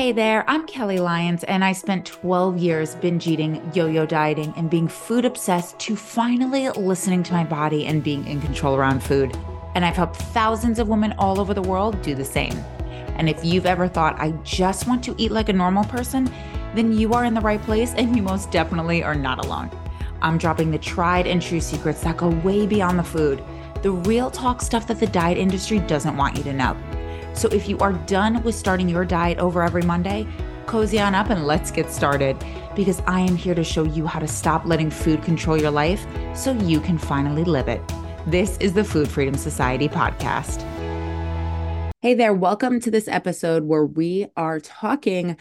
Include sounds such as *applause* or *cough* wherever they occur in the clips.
Hey there, I'm Kelly Lyons, and I spent 12 years binge eating, yo yo dieting, and being food obsessed to finally listening to my body and being in control around food. And I've helped thousands of women all over the world do the same. And if you've ever thought, I just want to eat like a normal person, then you are in the right place and you most definitely are not alone. I'm dropping the tried and true secrets that go way beyond the food, the real talk stuff that the diet industry doesn't want you to know. So if you are done with starting your diet over every Monday, cozy on up and let's get started because I am here to show you how to stop letting food control your life so you can finally live it. This is the Food Freedom Society podcast. Hey there, welcome to this episode where we are talking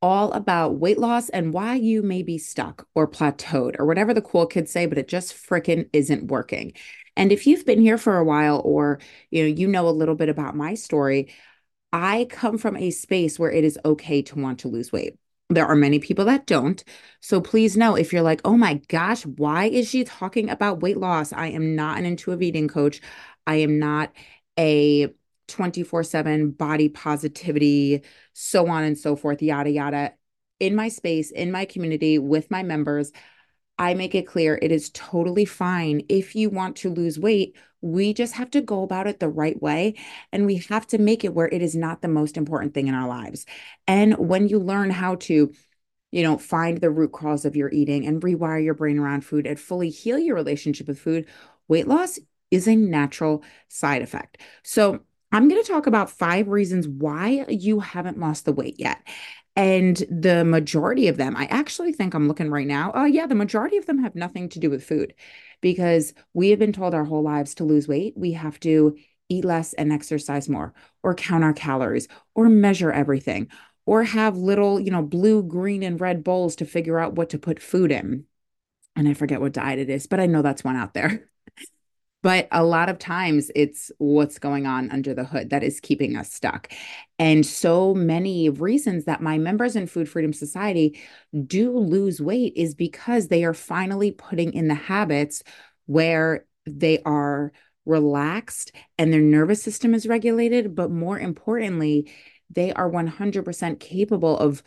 all about weight loss and why you may be stuck or plateaued or whatever the cool kids say, but it just fricking isn't working. And if you've been here for a while or you know you know a little bit about my story, I come from a space where it is okay to want to lose weight. There are many people that don't. So please know if you're like, oh my gosh, why is she talking about weight loss? I am not an intuitive eating coach. I am not a 24 7 body positivity, so on and so forth, yada, yada. In my space, in my community, with my members, I make it clear it is totally fine if you want to lose weight. We just have to go about it the right way. And we have to make it where it is not the most important thing in our lives. And when you learn how to, you know, find the root cause of your eating and rewire your brain around food and fully heal your relationship with food, weight loss is a natural side effect. So, I'm going to talk about five reasons why you haven't lost the weight yet. And the majority of them, I actually think I'm looking right now. Oh, uh, yeah, the majority of them have nothing to do with food because we have been told our whole lives to lose weight, we have to eat less and exercise more, or count our calories, or measure everything, or have little, you know, blue, green, and red bowls to figure out what to put food in. And I forget what diet it is, but I know that's one out there. But a lot of times it's what's going on under the hood that is keeping us stuck. And so many reasons that my members in Food Freedom Society do lose weight is because they are finally putting in the habits where they are relaxed and their nervous system is regulated. But more importantly, they are 100% capable of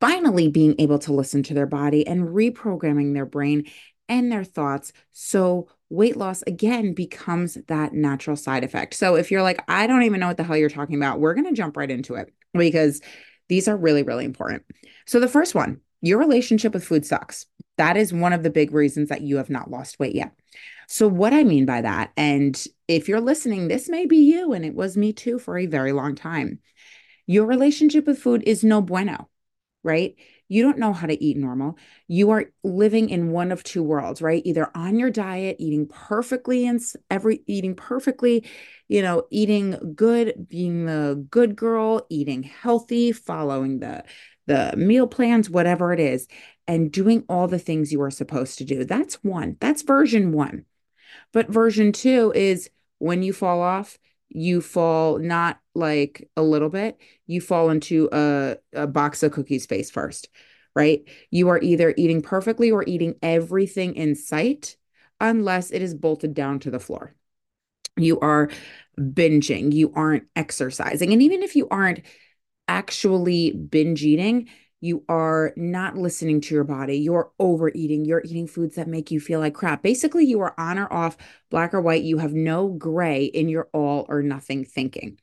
finally being able to listen to their body and reprogramming their brain and their thoughts so weight loss again becomes that natural side effect. So if you're like, I don't even know what the hell you're talking about, we're going to jump right into it because these are really, really important. So the first one, your relationship with food sucks. That is one of the big reasons that you have not lost weight yet. So, what I mean by that, and if you're listening, this may be you, and it was me too for a very long time. Your relationship with food is no bueno, right? You don't know how to eat normal. You are living in one of two worlds, right? Either on your diet, eating perfectly and every eating perfectly, you know, eating good, being the good girl, eating healthy, following the the meal plans, whatever it is, and doing all the things you are supposed to do. That's one. That's version 1. But version 2 is when you fall off, you fall not like a little bit, you fall into a, a box of cookies face first, right? You are either eating perfectly or eating everything in sight, unless it is bolted down to the floor. You are binging, you aren't exercising. And even if you aren't actually binge eating, you are not listening to your body, you're overeating, you're eating foods that make you feel like crap. Basically, you are on or off, black or white. You have no gray in your all or nothing thinking.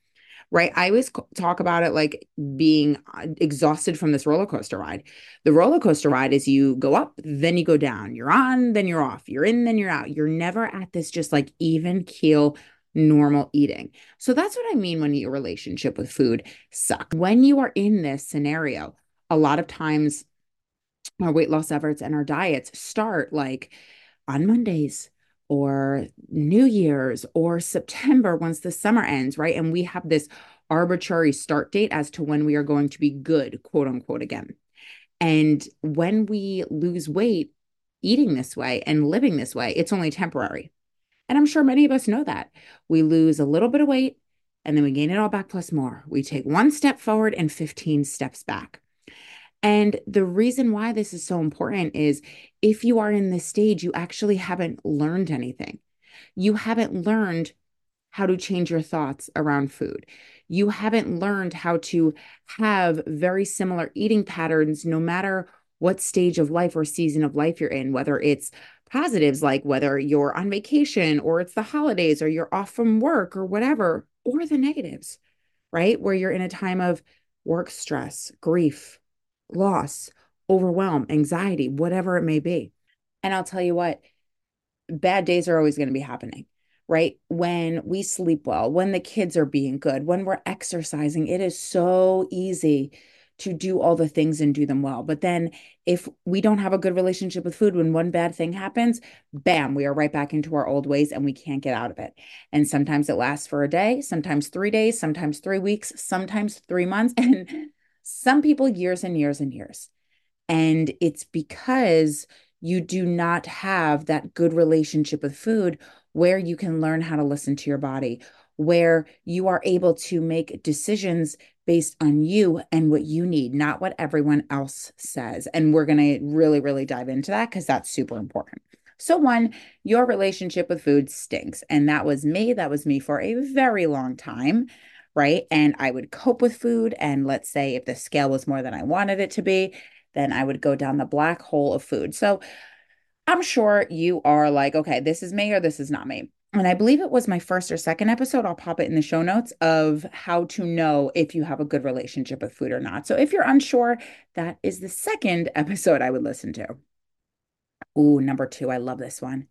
Right. I always talk about it like being uh, exhausted from this roller coaster ride. The roller coaster ride is you go up, then you go down. You're on, then you're off. You're in, then you're out. You're never at this just like even keel normal eating. So that's what I mean when your relationship with food sucks. When you are in this scenario, a lot of times our weight loss efforts and our diets start like on Mondays or New Year's or September once the summer ends, right? And we have this arbitrary start date as to when we are going to be good, quote unquote, again. And when we lose weight eating this way and living this way, it's only temporary. And I'm sure many of us know that. We lose a little bit of weight and then we gain it all back plus more. We take one step forward and 15 steps back. And the reason why this is so important is if you are in this stage, you actually haven't learned anything. You haven't learned how to change your thoughts around food. You haven't learned how to have very similar eating patterns no matter what stage of life or season of life you're in, whether it's positives like whether you're on vacation or it's the holidays or you're off from work or whatever, or the negatives, right? Where you're in a time of work stress, grief, loss, overwhelm, anxiety, whatever it may be. And I'll tell you what, bad days are always going to be happening, right? When we sleep well, when the kids are being good, when we're exercising, it is so easy to do all the things and do them well. But then if we don't have a good relationship with food, when one bad thing happens, bam, we are right back into our old ways and we can't get out of it. And sometimes it lasts for a day, sometimes three days, sometimes three weeks, sometimes three months, *laughs* and some people years and years and years. And it's because you do not have that good relationship with food where you can learn how to listen to your body, where you are able to make decisions based on you and what you need, not what everyone else says. And we're going to really, really dive into that because that's super important. So, one, your relationship with food stinks. And that was me. That was me for a very long time. Right. And I would cope with food. And let's say if the scale was more than I wanted it to be, then I would go down the black hole of food. So I'm sure you are like, okay, this is me or this is not me. And I believe it was my first or second episode. I'll pop it in the show notes of how to know if you have a good relationship with food or not. So if you're unsure, that is the second *laughs* episode I would listen to. Ooh, number two, I love this one.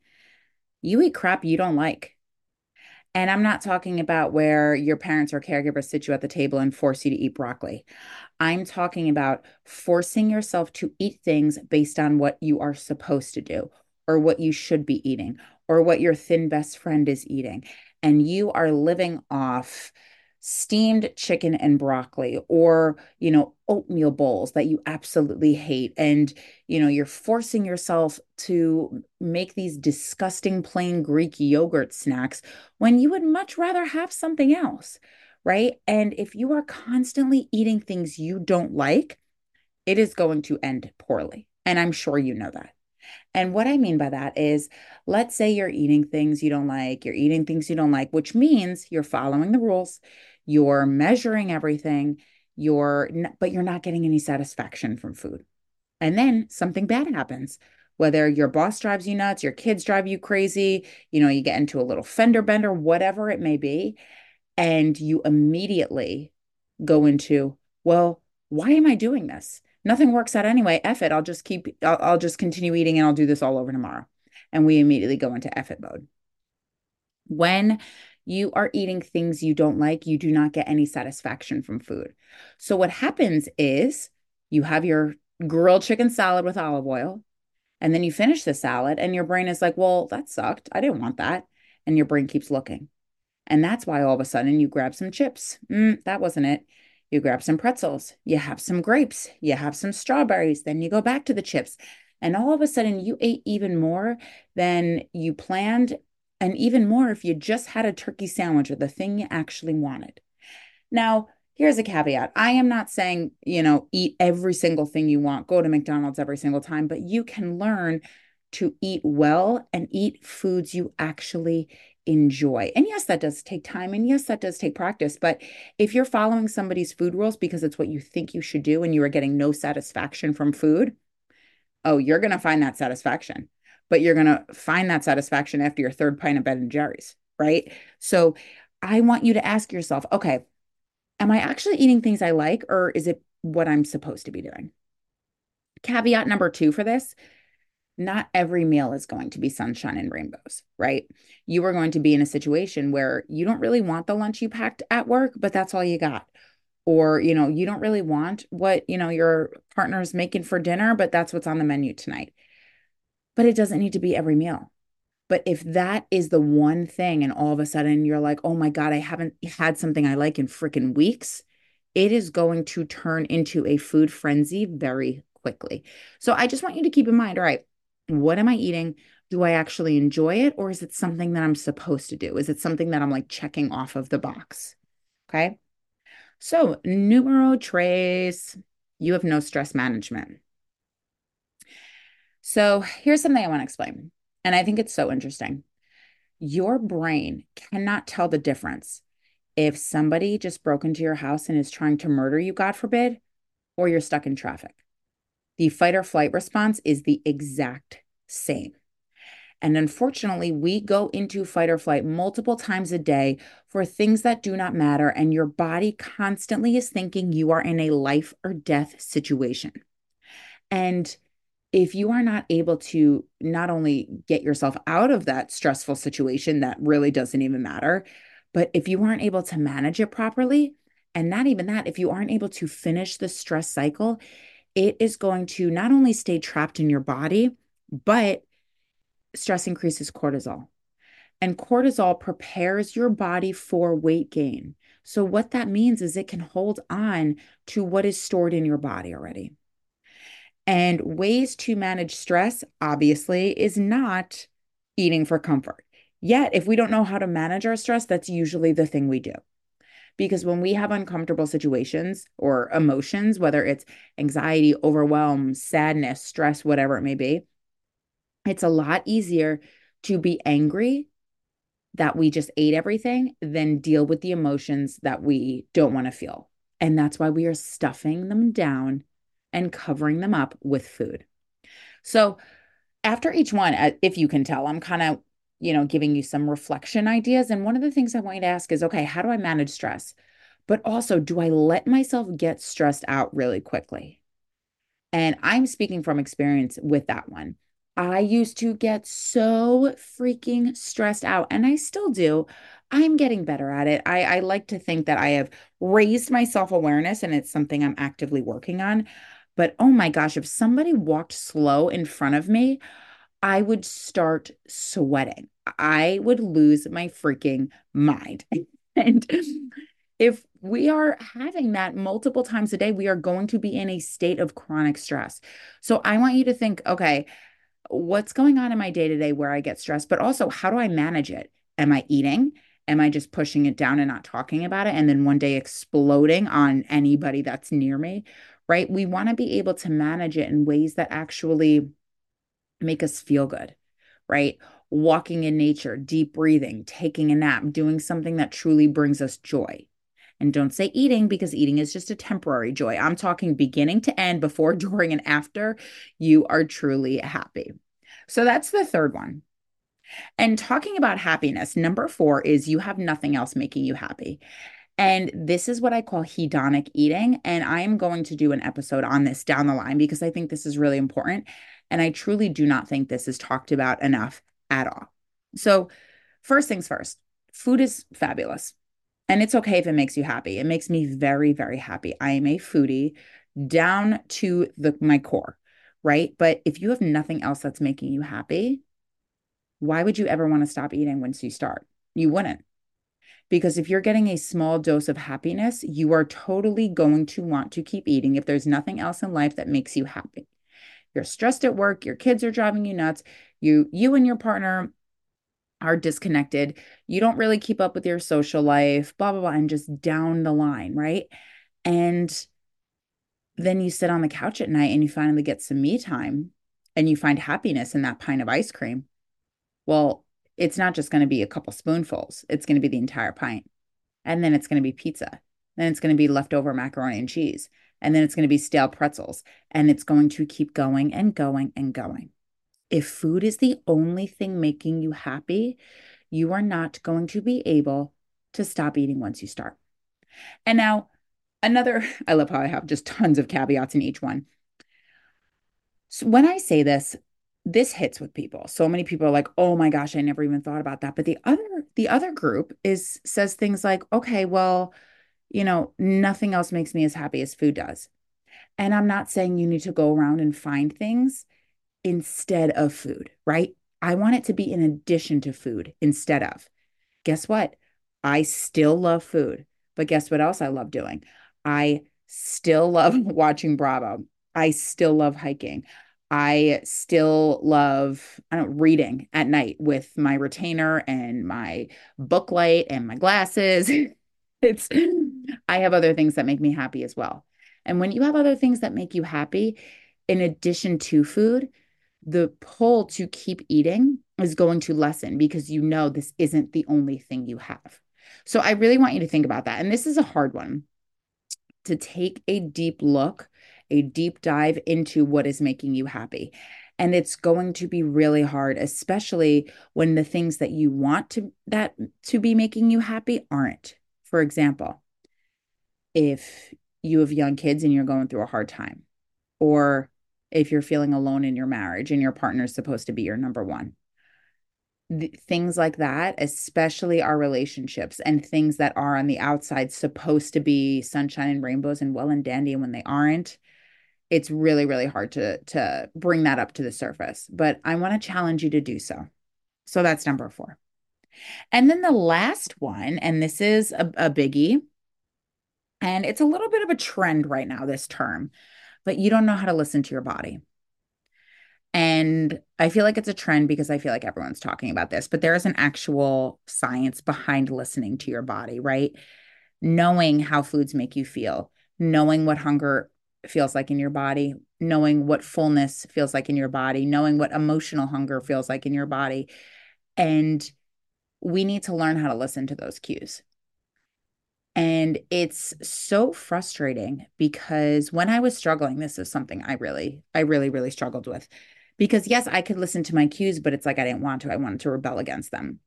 You eat crap you don't like. And I'm not talking about where your parents or caregivers sit you at the table and force you to eat broccoli. I'm talking about forcing yourself to eat things based on what you are supposed to do or what you should be eating or what your thin best friend is eating. And you are living off steamed chicken and broccoli or you know oatmeal bowls that you absolutely hate. And you know you're forcing yourself to make these disgusting plain greek yogurt snacks when you would much rather have something else right? And if you are constantly eating things you don't like it is going to end poorly. And i'm sure you know that. And what I mean by that is, let's say you're eating things you don't like, you're eating things you don't like, which means you're following the rules, you're measuring everything, you're but you're not getting any satisfaction from food. And then something bad happens. Whether your boss drives you nuts, your kids drive you crazy, you know, you get into a little fender bender, whatever it may be, and you immediately go into, well, why am I doing this? Nothing works out anyway. F it. I'll just keep, I'll, I'll just continue eating and I'll do this all over tomorrow. And we immediately go into it mode. When you are eating things you don't like, you do not get any satisfaction from food. So, what happens is you have your grilled chicken salad with olive oil, and then you finish the salad, and your brain is like, well, that sucked. I didn't want that. And your brain keeps looking. And that's why all of a sudden you grab some chips. Mm, that wasn't it. You grab some pretzels, you have some grapes, you have some strawberries, then you go back to the chips. And all of a sudden, you ate even more than you planned and even more if you just had a turkey sandwich or the thing you actually wanted. Now, here's a caveat I am not saying, you know, eat every single thing you want, go to McDonald's every single time, but you can learn to eat well and eat foods you actually enjoy. And yes, that does take time. And yes, that does take practice. But if you're following somebody's food rules because it's what you think you should do and you are getting no satisfaction from food, oh, you're going to find that satisfaction but you're going to find that satisfaction after your third pint of Ben and Jerry's, right? So I want you to ask yourself, okay, am I actually eating things I like or is it what I'm supposed to be doing? Caveat number two for this not every meal is going to be sunshine and rainbows, right? You are going to be in a situation where you don't really want the lunch you packed at work, but that's all you got. Or, you know, you don't really want what, you know, your partner's making for dinner, but that's what's on the menu tonight but it doesn't need to be every meal. But if that is the one thing, and all of a sudden you're like, oh my God, I haven't had something I like in freaking weeks, it is going to turn into a food frenzy very quickly. So I just want you to keep in mind all right, what am I eating? Do I actually enjoy it? Or is it something that I'm supposed to do? Is it something that I'm like checking off of the box? Okay. So, numero tres, you have no stress management. So here's something I want to explain. And I think it's so interesting. your brain cannot tell the difference if somebody just broke into your house and is trying to murder you, God forbid, or you're stuck in traffic. The fight or flight response is the exact same. And unfortunately, we go into fight or flight multiple times a day for things that do not matter. And your body constantly is thinking you are in a life or death situation. And if you are not able to not only get yourself out of that stressful situation that really doesn't even matter, but if you aren't able to manage it properly, and not even that, if you aren't able to finish the stress cycle, it is going to not only stay trapped in your body, but stress increases cortisol. And cortisol prepares your body for weight gain. So, what that means is it can hold on to what is stored in your body already. And ways to manage stress, obviously, is not eating for comfort. Yet, if we don't know how to manage our stress, that's usually the thing we do. Because when we have uncomfortable situations or emotions, whether it's anxiety, overwhelm, sadness, stress, whatever it may be, it's a lot easier to be angry that we just ate everything than deal with the emotions that we don't want to feel. And that's why we are stuffing them down and covering them up with food. So, after each one, uh, if you can tell, I'm kind of, you know, giving you some reflection ideas. And one of the things I want you to ask is okay, how do I manage stress? But also, do I let myself get stressed out really quickly? And I'm speaking from experience with that one. I used to get so freaking stressed out, and I still do. I'm getting better at it. I, I like to think that I have raised my self awareness, and it's something I'm actively working on. But oh my gosh, if somebody walked slow in front of me, I would start sweating. I would lose my freaking mind. *laughs* and if we are having that multiple times a day, we are going to be in a state of chronic stress. So I want you to think okay, what's going on in my day to day where I get stressed, but also how do I manage it? Am I eating? Am I just pushing it down and not talking about it? And then one day exploding on anybody that's near me, right? We want to be able to manage it in ways that actually make us feel good, right? Walking in nature, deep breathing, taking a nap, doing something that truly brings us joy. And don't say eating because eating is just a temporary joy. I'm talking beginning to end, before, *laughs* during, and after you are truly happy. So that's the third one. And talking about happiness, number four is you have nothing else making you happy. And this is what I call hedonic eating. And I am going to do an episode on this down the line because I think this is really important. And I truly do not think this is talked about enough at all. So, first things first, food is fabulous. And it's okay if it makes you happy. It makes me very, very happy. I am a foodie down to the my core, right? But if you have nothing else that's making you happy, why would you ever want to stop eating once you start? You wouldn't. Because if you're getting a small dose of happiness, you are totally going to want to keep eating if there's nothing else in life that makes you happy. You're stressed at work, your kids are driving you nuts, you you and your partner are disconnected. You don't really keep up with your social life, blah, blah, blah, and just down the line, right? And then you sit on the couch at night and you finally get some me time and you find happiness in that pint of ice cream. Well, it's not just going to be a couple spoonfuls, it's going to be the entire pint. And then it's going to be pizza. Then it's going to be leftover macaroni and cheese. And then it's going to be stale pretzels. And it's going to keep going and going and going. If food is the only thing making you happy, you are not going to be able to stop eating once you start. And now, another, *laughs* I love how I have just tons of caveats in each one. So when I say this, this hits with people. So many people are like, "Oh my gosh, I never even thought about that." But the other the other group is says things like, "Okay, well, you know, nothing else makes me as happy as food does." And I'm not saying you need to go around and find things instead of food, right? I want it to be in addition to food instead of. Guess what? I still love food, but guess what else I love doing? I still *laughs* love watching Bravo. I still love hiking. I still love I don't reading at night with my retainer and my book light and my glasses. *laughs* it's I have other things that make me happy as well. And when you have other things that make you happy in addition to food, the pull to keep eating is going to lessen because you know this isn't the only thing you have. So I really want you to think about that. And this is a hard one to take a deep look, a deep dive into what is making you happy. And it's going to be really hard, especially when the things that you want to that to be making you happy aren't. For example, if you have young kids and you're going through a hard time, or if you're feeling alone in your marriage and your partner is supposed to be your number one. things like that, especially our relationships and things that are on the outside supposed to be sunshine and rainbows and well and dandy and when they aren't, it's really really hard to to bring that up to the surface. But I want to challenge you to do so. So that's number 4. And then the last one, and this is a, a biggie, and it's a little bit of a trend right now this term but you don't know how to listen to your body. And I feel like it's a trend because I feel like everyone's talking about this, but there is an actual science behind listening to your body, right? Knowing how foods make you feel, knowing what hunger feels like in your body, knowing what fullness feels like in your body, knowing what emotional hunger feels like in your body. And we need to learn how to listen to those cues. And it's so frustrating because when I was struggling, this is something I really, I really, really struggled with. Because yes, I could listen to my cues, but it's like I didn't want to. I wanted to rebel against them.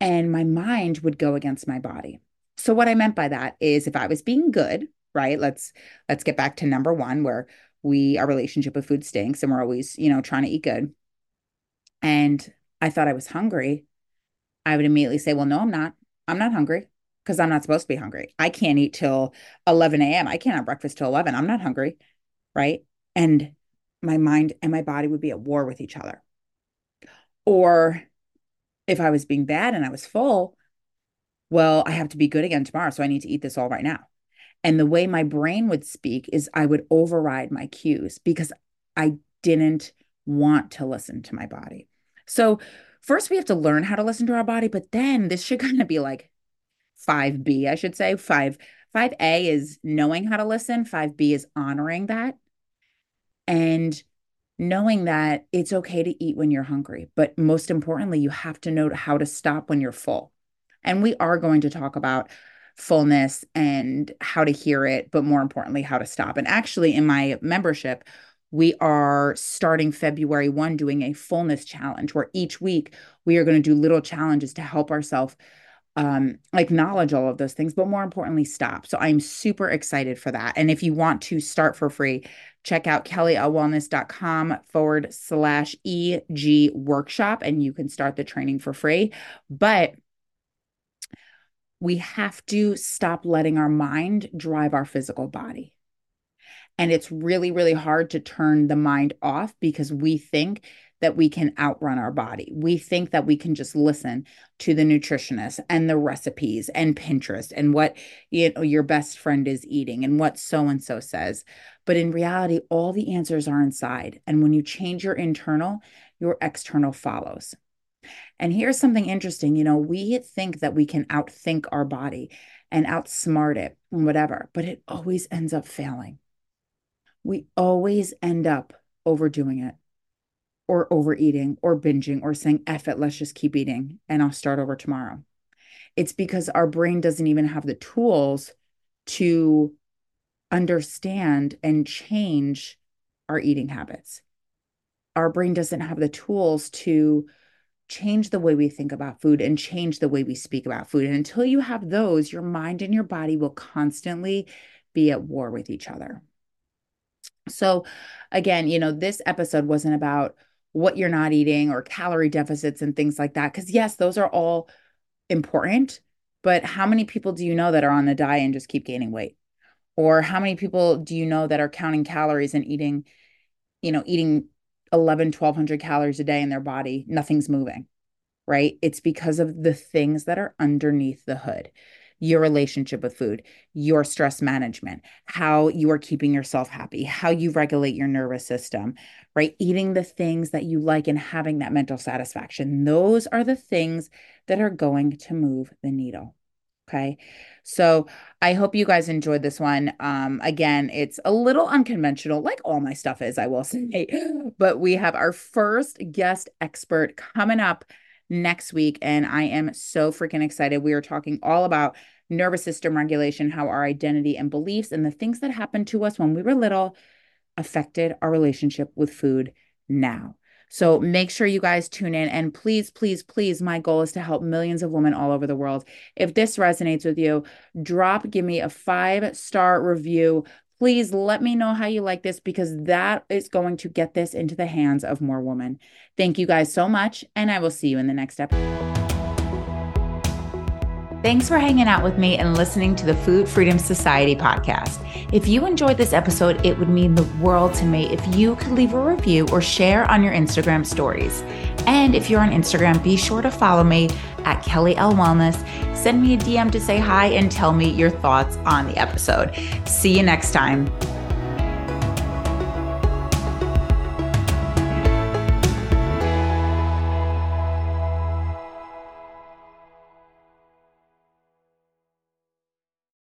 And my mind would go against my body. So what I meant by that is if I was being good, right? Let's let's get back to number 1 where we our relationship with food stinks and we're always, you know, trying to eat good. And I thought I was hungry. I would immediately say, "Well, no, I'm not. I'm not hungry because I'm not supposed to be hungry. I can't eat till 11 a.m. I can't have breakfast till 11. I'm not hungry. Right. And my mind and my body would be at war with each other. Or if I was being bad and I was full, well, I have to be good again tomorrow. So I need to eat this all right now. And the way my brain would speak is I would override my cues because I didn't want to listen to my body. So, first we have to learn how to listen to our body, but then this should *laughs* kind of be like 5B, I should say. 5 5A is knowing how to listen, 5B is honoring that. And knowing that it's okay to eat when you're hungry, but most importantly, you have to know how to stop when you're full. And we are going to talk about fullness and how to hear it, but more importantly, how to stop. And actually, in my membership, we are starting February 1 doing a fullness challenge where each week we are going to do little challenges to help ourselves um, acknowledge all of those things, but more importantly, stop. So I'm super excited for that. And if you want to start for free, check out kellylwellness.com forward slash EG workshop and you can start the training for free. But we have to stop letting our mind drive our physical body. And it's really, really hard to turn the mind off because we think that we can outrun our body. We think that we can just listen to the nutritionist and the recipes and Pinterest and what you know your best friend is eating and what so and so says. But in reality, all the answers are inside. And when you change your internal, your external follows. And here's something interesting, you know, we think that we can outthink our body and outsmart it and whatever, but it always ends up failing. We always end up overdoing it or overeating or binging or saying, F it, let's just keep eating and I'll start over tomorrow. It's because our brain doesn't even have the tools to understand and change our eating habits. Our brain doesn't have the tools to change the way we think about food and change the way we speak about food. And until you have those, your mind and your body will constantly be at war with each other. So, again, you know, this episode wasn't about what you're not eating or calorie deficits and things like that. Because, yes, those are all important. But how many people do you know that are on the diet and just keep gaining weight? Or how many people do you know that are counting calories and eating, you know, eating 11, 1200 calories a day in their body? Nothing's moving, right? It's because of the things that are underneath the hood your relationship with food, your stress management, how you are keeping yourself happy, how you regulate your nervous system, right? Eating the things that you like and having that mental satisfaction. Those are the things that are going to move the needle. Okay. So I hope you guys enjoyed this one. Um, again, it's a little unconventional, like all my stuff is, I will *laughs* say. But we have our first guest expert coming up next week, and I am so freaking excited. We are talking all about nervous system regulation, how our identity and beliefs and the things that happened to us when we were little affected our relationship with food now. So make sure you guys tune in. And please, please, please, my goal is to help millions of women all over the world. If this resonates with you, drop, give me a five star review. Please let me know how you like this because that is going to get this into the hands of more women. Thank you guys so much. And I will see you in the next episode. Thanks for hanging out with me and listening to the Food Freedom Society podcast. If you enjoyed this episode, it would mean the world to me if you could leave a review or share on your Instagram stories. And if you're on Instagram, be sure to follow me at Kelly L Wellness. Send me a DM to say hi and tell me your thoughts on the episode. See you next time.